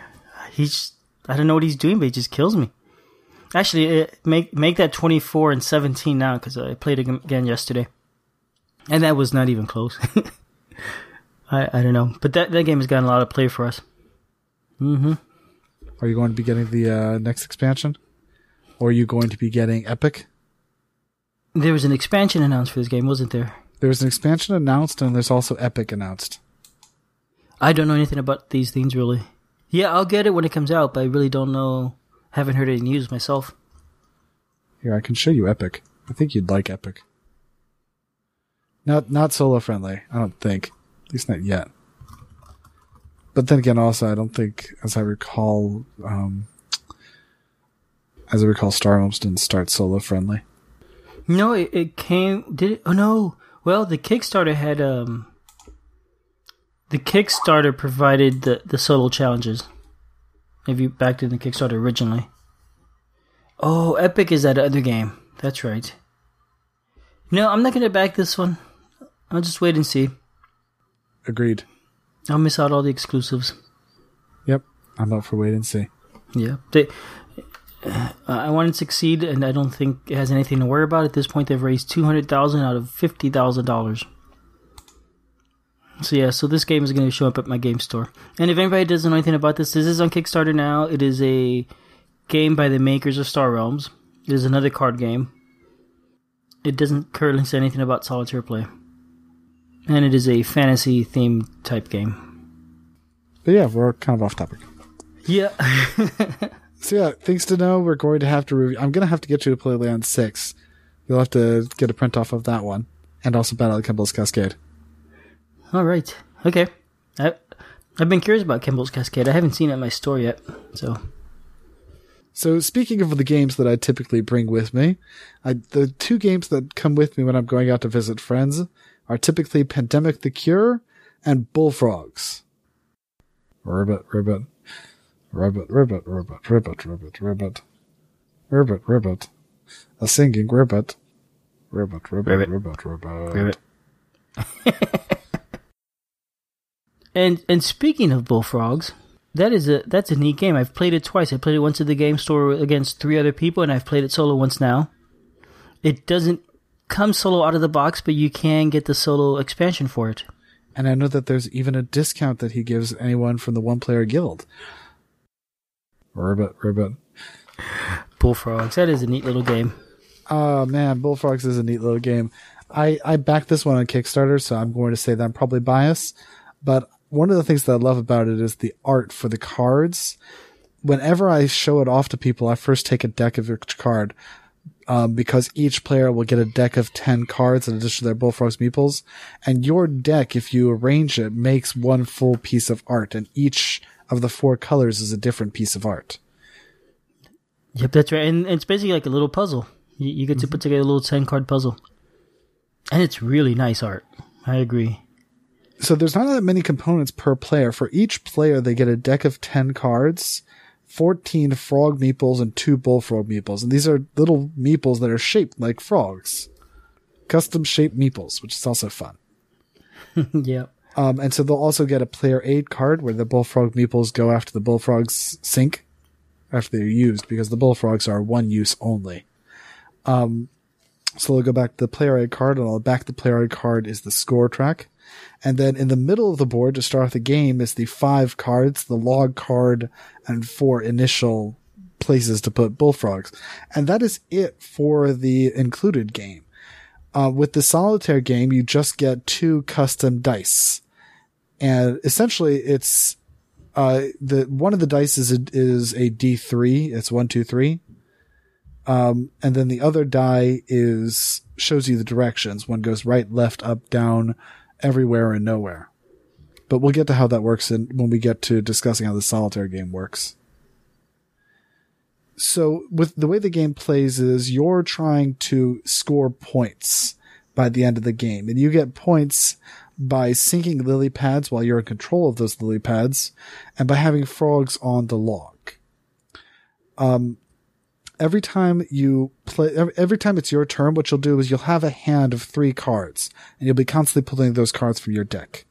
He's I don't know what he's doing, but he just kills me. Actually, uh, make make that twenty four and seventeen now because I played again yesterday, and that was not even close. I I don't know, but that that game has gotten a lot of play for us. Mhm. Are you going to be getting the uh, next expansion? Or are you going to be getting Epic? There was an expansion announced for this game, wasn't there? There was an expansion announced and there's also Epic announced. I don't know anything about these things really. Yeah, I'll get it when it comes out, but I really don't know. Haven't heard any news myself. Here, I can show you Epic. I think you'd like Epic. Not not solo friendly, I don't think. At least not yet. But then again, also, I don't think, as I recall, um, as I recall, Star Realms didn't start solo friendly. No, it, it came. Did it? Oh no. Well, the Kickstarter had um. The Kickstarter provided the the solo challenges. If you backed in the Kickstarter originally. Oh, Epic is that other game. That's right. No, I'm not gonna back this one. I'll just wait and see. Agreed. I'll miss out all the exclusives. Yep, I'm up for wait and see. Yeah. They, uh, I want to succeed, and I don't think it has anything to worry about. At this point, they've raised two hundred thousand out of fifty thousand dollars. So yeah, so this game is going to show up at my game store. And if anybody doesn't know anything about this, this is on Kickstarter now. It is a game by the makers of Star Realms. It is another card game. It doesn't currently say anything about solitaire play, and it is a fantasy theme type game. But yeah, we're kind of off topic. Yeah. So yeah, things to know. We're going to have to review. I'm going to have to get you to play Land Six. You'll have to get a print off of that one, and also Battle of Kemble's Cascade. All right. Okay. I, I've been curious about Kemble's Cascade. I haven't seen it in my store yet. So, So speaking of the games that I typically bring with me, I, the two games that come with me when I'm going out to visit friends are typically Pandemic the Cure and Bullfrogs. Ribbit, ribbit. Ribbit, ribbit, ribbit, ribbit, ribbit, ribbit. Ribbit, ribbit. A singing ribbit. Ribbit, ribbit, ribbit, ribbit. ribbit. and and speaking of bullfrogs, that is a that's a neat game. I've played it twice. I played it once at the game store against three other people, and I've played it solo once now. It doesn't come solo out of the box, but you can get the solo expansion for it. And I know that there's even a discount that he gives anyone from the one player guild. Ribbit, ribbit. Bullfrogs. That is a neat little game. Oh man, Bullfrogs is a neat little game. I, I backed this one on Kickstarter, so I'm going to say that I'm probably biased. But one of the things that I love about it is the art for the cards. Whenever I show it off to people, I first take a deck of each card. Um, because each player will get a deck of 10 cards in addition to their Bullfrogs Meeples. And your deck, if you arrange it, makes one full piece of art, and each of the four colors is a different piece of art. Yep, that's right. And it's basically like a little puzzle. You, you get to put together a little 10 card puzzle. And it's really nice art. I agree. So there's not that many components per player. For each player, they get a deck of 10 cards, 14 frog meeples, and two bullfrog meeples. And these are little meeples that are shaped like frogs. Custom shaped meeples, which is also fun. yep. Um, and so they'll also get a player aid card where the bullfrog meeples go after the bullfrogs sink after they're used because the bullfrogs are one use only. Um, so they'll go back to the player aid card and on the back of the player aid card is the score track. And then in the middle of the board to start the game is the five cards, the log card, and four initial places to put bullfrogs. And that is it for the included game. Uh, with the solitaire game, you just get two custom dice. And essentially it's, uh, the, one of the dice is a, is a D3. It's one, two, three. Um, and then the other die is, shows you the directions. One goes right, left, up, down, everywhere and nowhere. But we'll get to how that works in, when we get to discussing how the solitaire game works. So with the way the game plays is you're trying to score points by the end of the game and you get points by sinking lily pads while you're in control of those lily pads and by having frogs on the log. Um, every time you play, every time it's your turn, what you'll do is you'll have a hand of three cards and you'll be constantly pulling those cards from your deck.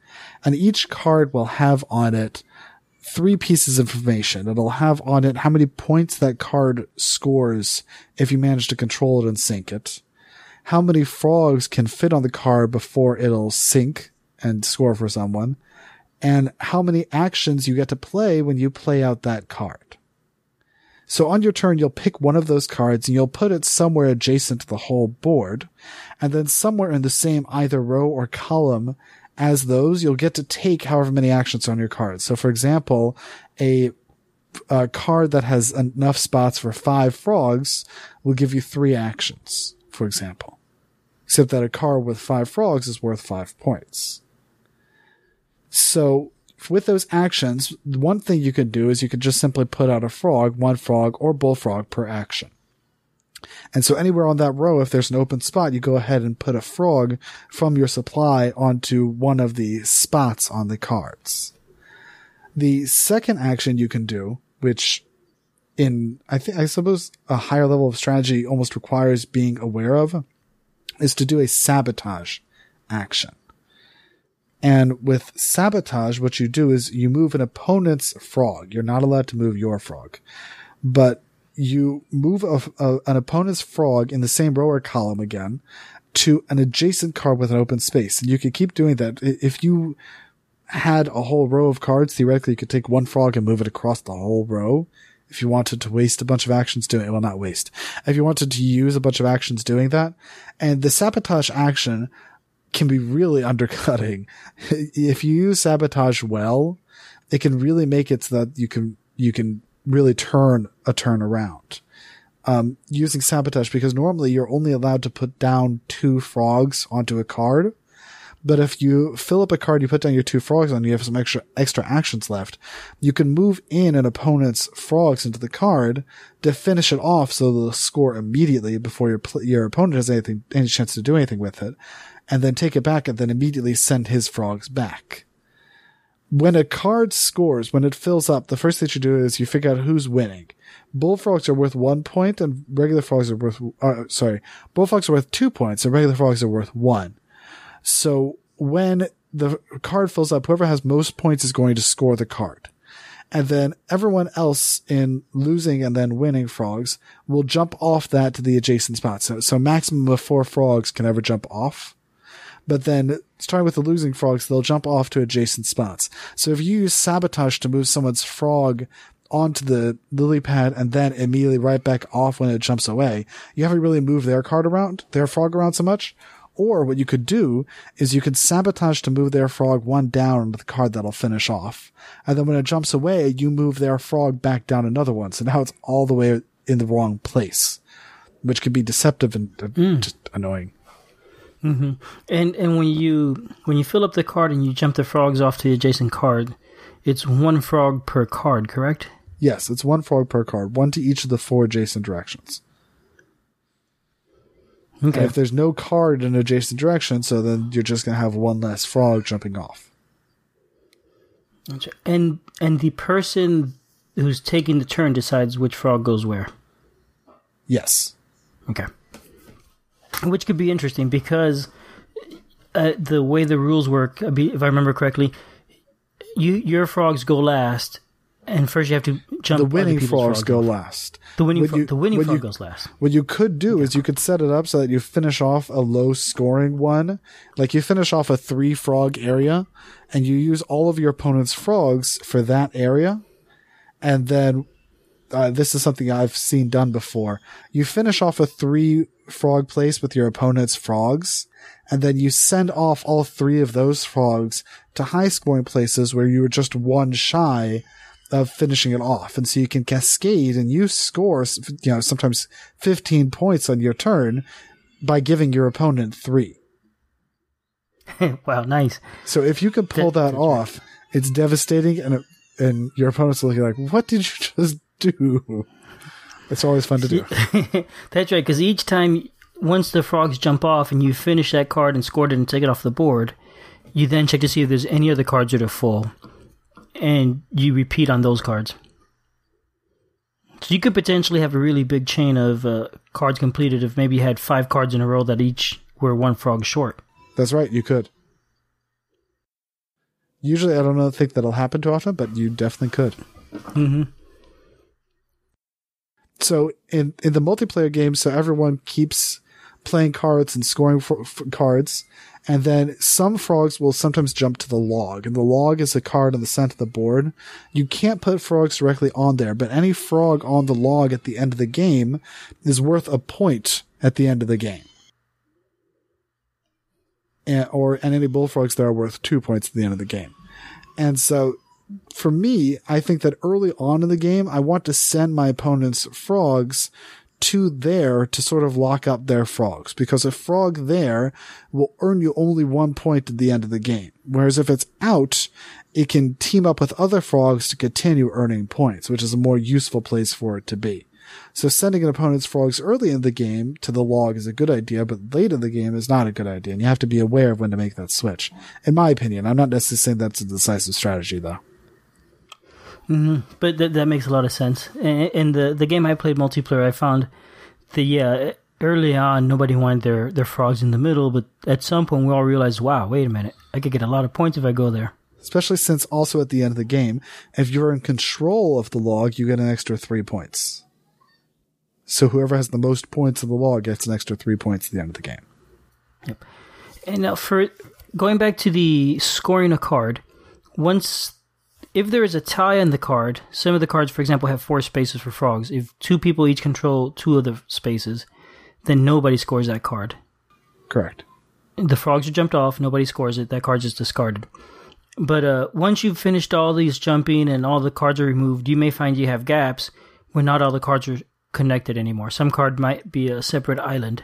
And each card will have on it three pieces of information. It'll have on it how many points that card scores if you manage to control it and sink it. How many frogs can fit on the card before it'll sink and score for someone. And how many actions you get to play when you play out that card. So on your turn, you'll pick one of those cards and you'll put it somewhere adjacent to the whole board. And then somewhere in the same either row or column as those, you'll get to take however many actions on your card. So for example, a, a card that has enough spots for five frogs will give you three actions, for example. Except that a card with five frogs is worth five points. So with those actions, one thing you could do is you could just simply put out a frog, one frog or bullfrog per action. And so anywhere on that row, if there's an open spot, you go ahead and put a frog from your supply onto one of the spots on the cards. The second action you can do, which in, I think, I suppose a higher level of strategy almost requires being aware of, is to do a sabotage action. And with sabotage, what you do is you move an opponent's frog. You're not allowed to move your frog, but you move a, a, an opponent's frog in the same row or column again to an adjacent card with an open space. And you can keep doing that. If you had a whole row of cards, theoretically you could take one frog and move it across the whole row. If you wanted to waste a bunch of actions doing it, well, not waste. If you wanted to use a bunch of actions doing that, and the sabotage action can be really undercutting. if you use sabotage well, it can really make it so that you can, you can really turn a turn around. Um, using sabotage because normally you're only allowed to put down two frogs onto a card. But if you fill up a card, you put down your two frogs on, you have some extra extra actions left. You can move in an opponent's frogs into the card to finish it off, so they'll score immediately before your your opponent has anything any chance to do anything with it, and then take it back and then immediately send his frogs back. When a card scores, when it fills up, the first thing you do is you figure out who's winning. Bullfrogs are worth one point and regular frogs are worth, uh, sorry, bullfrogs are worth two points and regular frogs are worth one. So when the card fills up, whoever has most points is going to score the card. And then everyone else in losing and then winning frogs will jump off that to the adjacent spot. So, so maximum of four frogs can ever jump off. But then starting with the losing frogs, they'll jump off to adjacent spots. So if you use sabotage to move someone's frog onto the lily pad and then immediately right back off when it jumps away, you haven't really moved their card around, their frog around so much. Or what you could do is you could sabotage to move their frog one down onto the card that'll finish off. And then when it jumps away, you move their frog back down another one. So now it's all the way in the wrong place, which could be deceptive and mm. just annoying. Mm-hmm. And and when you when you fill up the card and you jump the frogs off to the adjacent card, it's one frog per card, correct? Yes, it's one frog per card, one to each of the four adjacent directions. Okay. And if there's no card in adjacent direction, so then you're just gonna have one less frog jumping off. And and the person who's taking the turn decides which frog goes where. Yes. Okay. Which could be interesting because uh, the way the rules work, if I remember correctly, you your frogs go last, and first you have to jump. The winning frogs go last. The winning fro- you, the winning frog you, goes last. What you could do is you could set it up so that you finish off a low scoring one, like you finish off a three frog area, and you use all of your opponent's frogs for that area, and then uh, this is something I've seen done before. You finish off a three frog place with your opponent's frogs, and then you send off all three of those frogs to high scoring places where you were just one shy of finishing it off. And so you can cascade and you score, you know, sometimes 15 points on your turn by giving your opponent three. wow, nice. So if you can pull that, off, it's devastating and it, and your opponent's looking like, what did you just do? It's always fun to do. That's right, because each time, once the frogs jump off and you finish that card and scored it and take it off the board, you then check to see if there's any other cards that are full, and you repeat on those cards. So you could potentially have a really big chain of uh, cards completed if maybe you had five cards in a row that each were one frog short. That's right, you could. Usually, I don't know, think that'll happen too often, but you definitely could. Mm-hmm so in in the multiplayer game, so everyone keeps playing cards and scoring for, for cards, and then some frogs will sometimes jump to the log, and the log is a card on the center of the board. You can't put frogs directly on there, but any frog on the log at the end of the game is worth a point at the end of the game. And, or and any bullfrogs there are worth two points at the end of the game. And so for me, I think that early on in the game, I want to send my opponent's frogs to there to sort of lock up their frogs because a frog there will earn you only one point at the end of the game. Whereas if it's out, it can team up with other frogs to continue earning points, which is a more useful place for it to be. So sending an opponent's frogs early in the game to the log is a good idea, but late in the game is not a good idea. And you have to be aware of when to make that switch. In my opinion, I'm not necessarily saying that's a decisive strategy though. Mm-hmm. But that that makes a lot of sense. In the the game I played multiplayer, I found the yeah early on nobody wanted their their frogs in the middle, but at some point we all realized, wow, wait a minute, I could get a lot of points if I go there. Especially since also at the end of the game, if you're in control of the log, you get an extra three points. So whoever has the most points of the log gets an extra three points at the end of the game. Yep. And now for going back to the scoring a card, once if there is a tie on the card, some of the cards, for example, have four spaces for frogs. If two people each control two of the spaces, then nobody scores that card. Correct. The frogs are jumped off, nobody scores it, that card just discarded. But uh, once you've finished all these jumping and all the cards are removed, you may find you have gaps where not all the cards are connected anymore. Some card might be a separate island.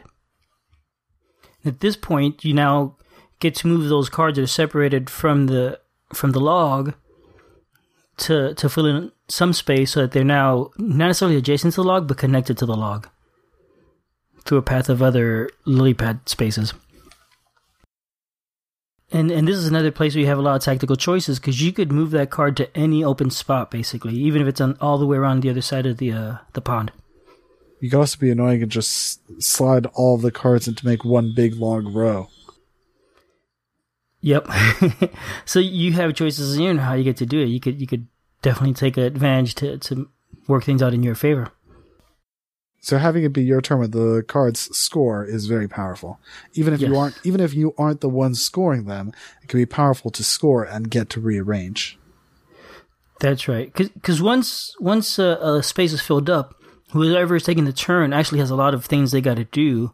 At this point, you now get to move those cards that are separated from the from the log to to fill in some space so that they're now not necessarily adjacent to the log but connected to the log through a path of other lily pad spaces. And and this is another place where you have a lot of tactical choices because you could move that card to any open spot basically, even if it's on all the way around the other side of the uh, the pond. You could also be annoying and just slide all the cards into make one big long row. Yep. so you have choices in how you get to do it. You could you could definitely take advantage to to work things out in your favor. So having it be your turn with the cards score is very powerful. Even if Yes. you aren't, even if you aren't the one scoring them, it can be powerful to score and get to rearrange. That's right. Because once once a, a space is filled up, whoever is taking the turn actually has a lot of things they got to do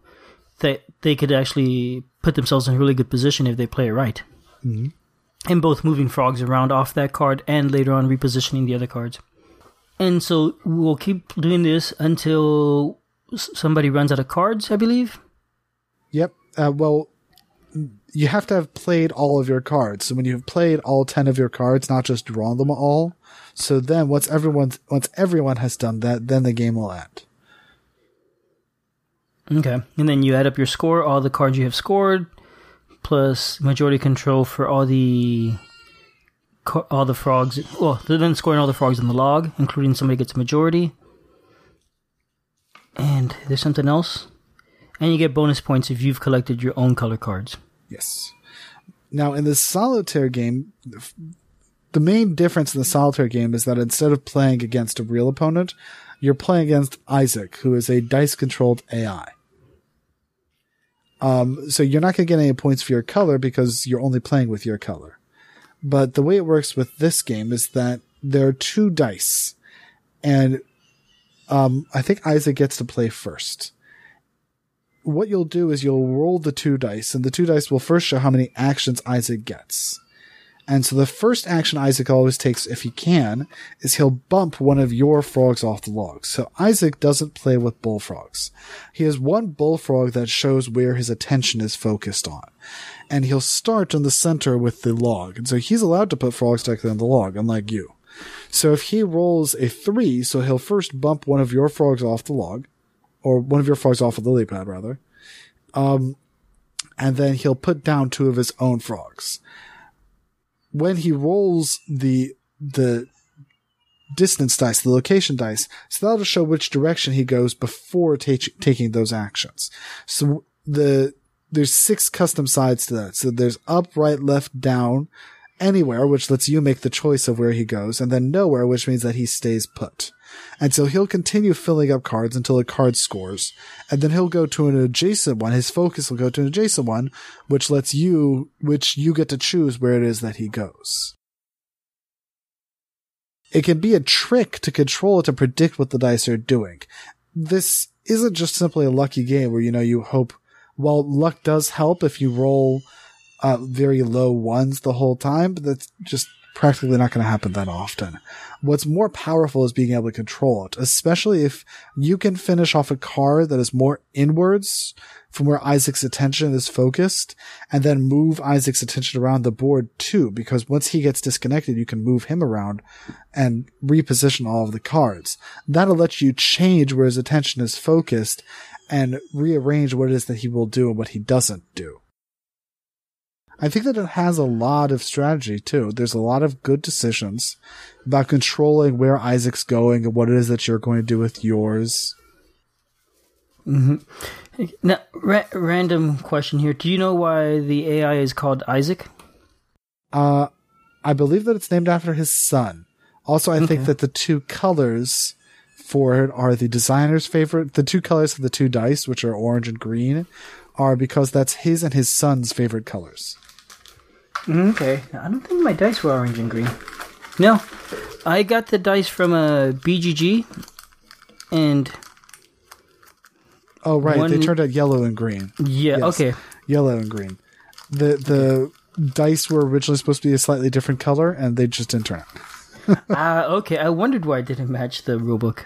that they could actually put themselves in a really good position if they play it right. Mm-hmm. And both moving frogs around off that card and later on repositioning the other cards. And so we'll keep doing this until somebody runs out of cards, I believe. Yep. Uh, well, you have to have played all of your cards. So when you've played all ten of your cards, not just drawn them all. So then, once everyone once everyone has done that, then the game will end. Okay. And then you add up your score, all the cards you have scored, plus majority control for all the all the frogs. Well, then scoring all the frogs in the log, including somebody gets a majority. And there's something else. And you get bonus points if you've collected your own color cards. Yes. Now, in the solitaire game, the main difference in the solitaire game is that instead of playing against a real opponent, you're playing against Isaac, who is a dice controlled AI. Um, so you're not going to get any points for your color because you're only playing with your color. But the way it works with this game is that there are two dice, and um, I think Isaac gets to play first what you'll do is you'll roll the two dice, and the two dice will first show how many actions Isaac gets. And so the first action Isaac always takes, if he can, is he'll bump one of your frogs off the log. So Isaac doesn't play with bullfrogs. He has one bullfrog that shows where his attention is focused on. And he'll start in the center with the log. And so he's allowed to put frogs directly on the log, unlike you. So if he rolls a three, so he'll first bump one of your frogs off the log, or one of your frogs off of the lily pad, rather. Um, and then he'll put down two of his own frogs. When he rolls the, the distance dice, the location dice, so that'll show which direction he goes before ta- taking those actions. So the, there's six custom sides to that. So there's up, right, left, down, anywhere, which lets you make the choice of where he goes, and then nowhere, which means that he stays put. And so he'll continue filling up cards until a card scores. And then he'll go to an adjacent one. His focus will go to an adjacent one, which lets you, which you get to choose where it is that he goes. It can be a trick to control it to predict what the dice are doing. This isn't just simply a lucky game where, you know, you hope, while luck does help if you roll uh, very low ones the whole time, but that's just practically not going to happen that often. What's more powerful is being able to control it, especially if you can finish off a card that is more inwards from where Isaac's attention is focused and then move Isaac's attention around the board too, because once he gets disconnected, you can move him around and reposition all of the cards. That'll let you change where his attention is focused and rearrange what it is that he will do and what he doesn't do. I think that it has a lot of strategy too. There's a lot of good decisions about controlling where Isaac's going and what it is that you're going to do with yours. Now, ra- random question here. Do you know why the AI is called Isaac? Uh, I believe that it's named after his son. Also, I think that the two colors for it are the designer's favorite. The two colors of the two dice, which are orange and green, are because that's his and his son's favorite colors. Okay. I don't think my dice were orange and green. No. I got the dice from a BGG, and Oh, right. They turned out yellow and green. yeah, Yes. okay. Yellow and green. The the dice were originally supposed to be a slightly different color, and they just didn't turn out. Uh, okay. I wondered why it didn't match the rulebook.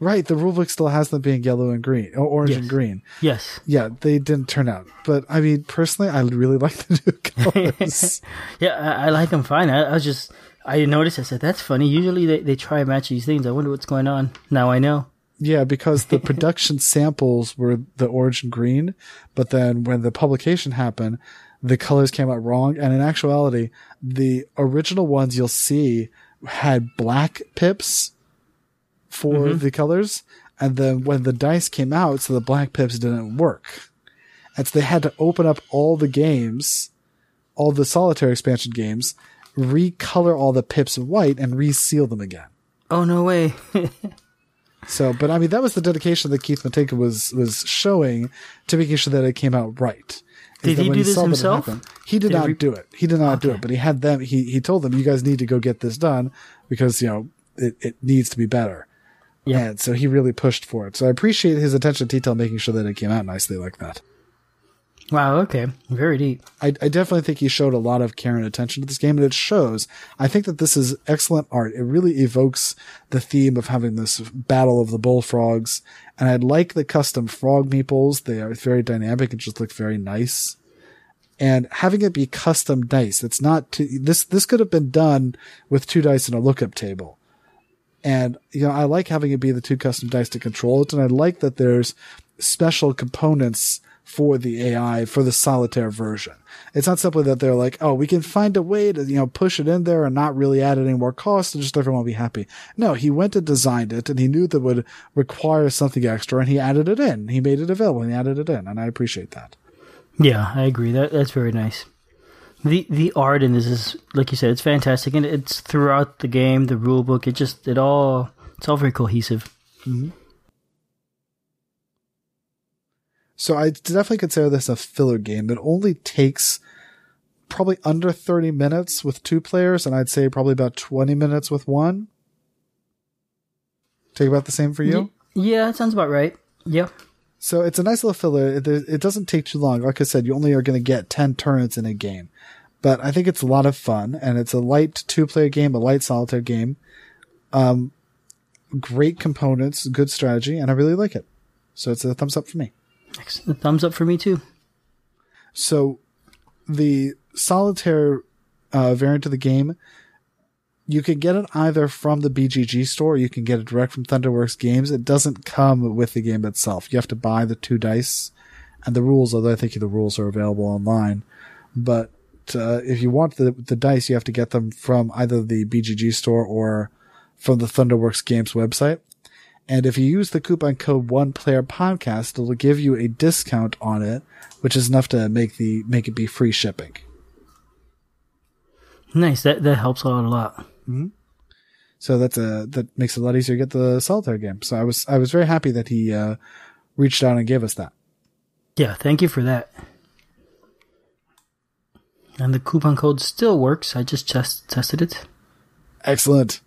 Right, the rulebook still has them being yellow and green, or orange Yes. and green. Yes. Yeah, they didn't turn out. But I mean, personally, I really like the new colors. Yeah, I, I like them fine. I, I was just, I noticed. I said that's funny. Usually they, they try and match these things. I wonder what's going on. Now I know. yeah, because the production samples were the orange and green, but then when the publication happened, the colors came out wrong. And in actuality, the original ones you'll see had black pips for mm-hmm. the colors. And then when the dice came out, so the black pips didn't work. And so they had to open up all the games, all the solitaire expansion games, recolor all the pips white and reseal them again. Oh no way. So, but I mean, that was the dedication that Keith Matejka was was showing to making sure that it came out right. Did he do this himself? he did, Did he not re- do it. He did not do it. But he had them. He he told them, "You guys need to go get this done because you know it, it needs to be better." Yeah. And so he really pushed for it. So I appreciate his attention to detail, making sure that it came out nicely like that. wow. Okay. Very deep. I, I definitely think he showed a lot of care and attention to this game, and it shows. I think that this is excellent art. It really evokes the theme of having this battle of the bullfrogs, and I like the custom frog meeples. They are very dynamic and just look very nice. And having it be custom dice, it's not to, this. This could have been done with two dice and a lookup table. And, you know, I like having it be the two custom dice to control it. And I like that there's special components for the AI for the solitaire version. It's not simply that they're like, oh, we can find a way to, you know, push it in there and not really add any more cost and just everyone will be happy. No, he went and designed it and he knew that it would require something extra and he added it in. He made it available and he added it in. And I appreciate that. Yeah, I agree. That that's very nice. The the art in this is like you said, it's fantastic, and it's throughout the game, the rule book. It just it all it's all very cohesive. Mm-hmm. So I definitely consider this a filler game. It only takes probably under 30 minutes with two players, and I'd say probably about 20 minutes with one. Take about the same for you? Yeah, that sounds about right. Yeah. So it's a nice little filler. It, it doesn't take too long. Like I said, you only are going to get 10 turns in a game. But I think it's a lot of fun, and it's a light two player game, a light solitaire game. Um, great components, good strategy, and I really like it. So it's a thumbs up for me. Excellent. Thumbs up for me too. So the solitaire uh, variant of the game, you can get it either from the BGG store or you can get it direct from Thunderworks Games. It doesn't come with the game itself. You have to buy the two dice and the rules, although I think the rules are available online. But uh, if you want the, the dice, you have to get them from either the BGG store or from the Thunderworks Games website. And if you use the coupon code one player podcast, it'll give you a discount on it, which is enough to make the make it be free shipping. Nice. That that helps out a lot. So that's a that makes it a lot easier to get the solitaire game. So I was I was very happy that he uh, reached out and gave us that. Yeah. Thank you for that. And the coupon code still works. I just test, tested it. Excellent.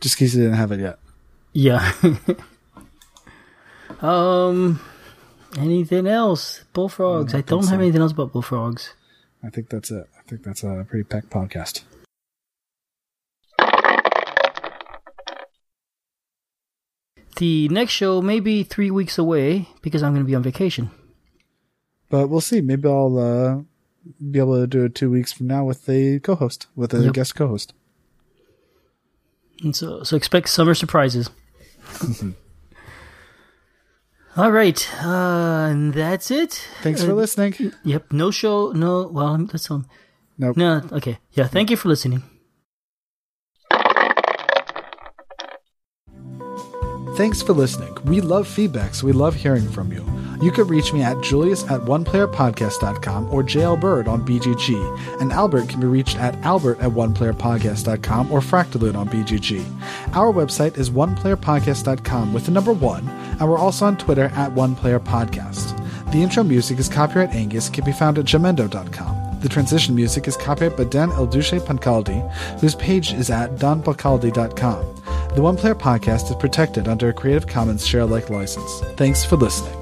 Just in case you didn't have it yet. Yeah. um. Anything else? Bullfrogs. I don't think have so. anything else about bullfrogs. I think that's it. I think that's a pretty packed podcast. The next show may be three weeks away because I'm going to be on vacation. But we'll see. Maybe I'll uh, be able to do it two weeks from now with a co-host, with a Yep. guest co-host. And so, so expect summer surprises. All right, uh, and that's it. Thanks for Uh, listening. Yep, no show, no. Well, that's um, Nope. no. Okay, yeah. Thank you for listening. Thanks for listening. We love feedback, so we love hearing from you. You can reach me at julius at oneplayerpodcast.com or jlbird on BGG, and Albert can be reached at albert at oneplayerpodcast.com or Fractalute on BGG. Our website is oneplayerpodcast.com with the number one, and we're also on Twitter at oneplayerpodcast. The intro music is copyright Angus, can be found at jamendo.com. The transition music is copyright by Dan Elduce Pancaldi, whose page is at donpancaldi.com. The One Player Podcast is protected under a Creative Commons share alike license. Thanks for listening.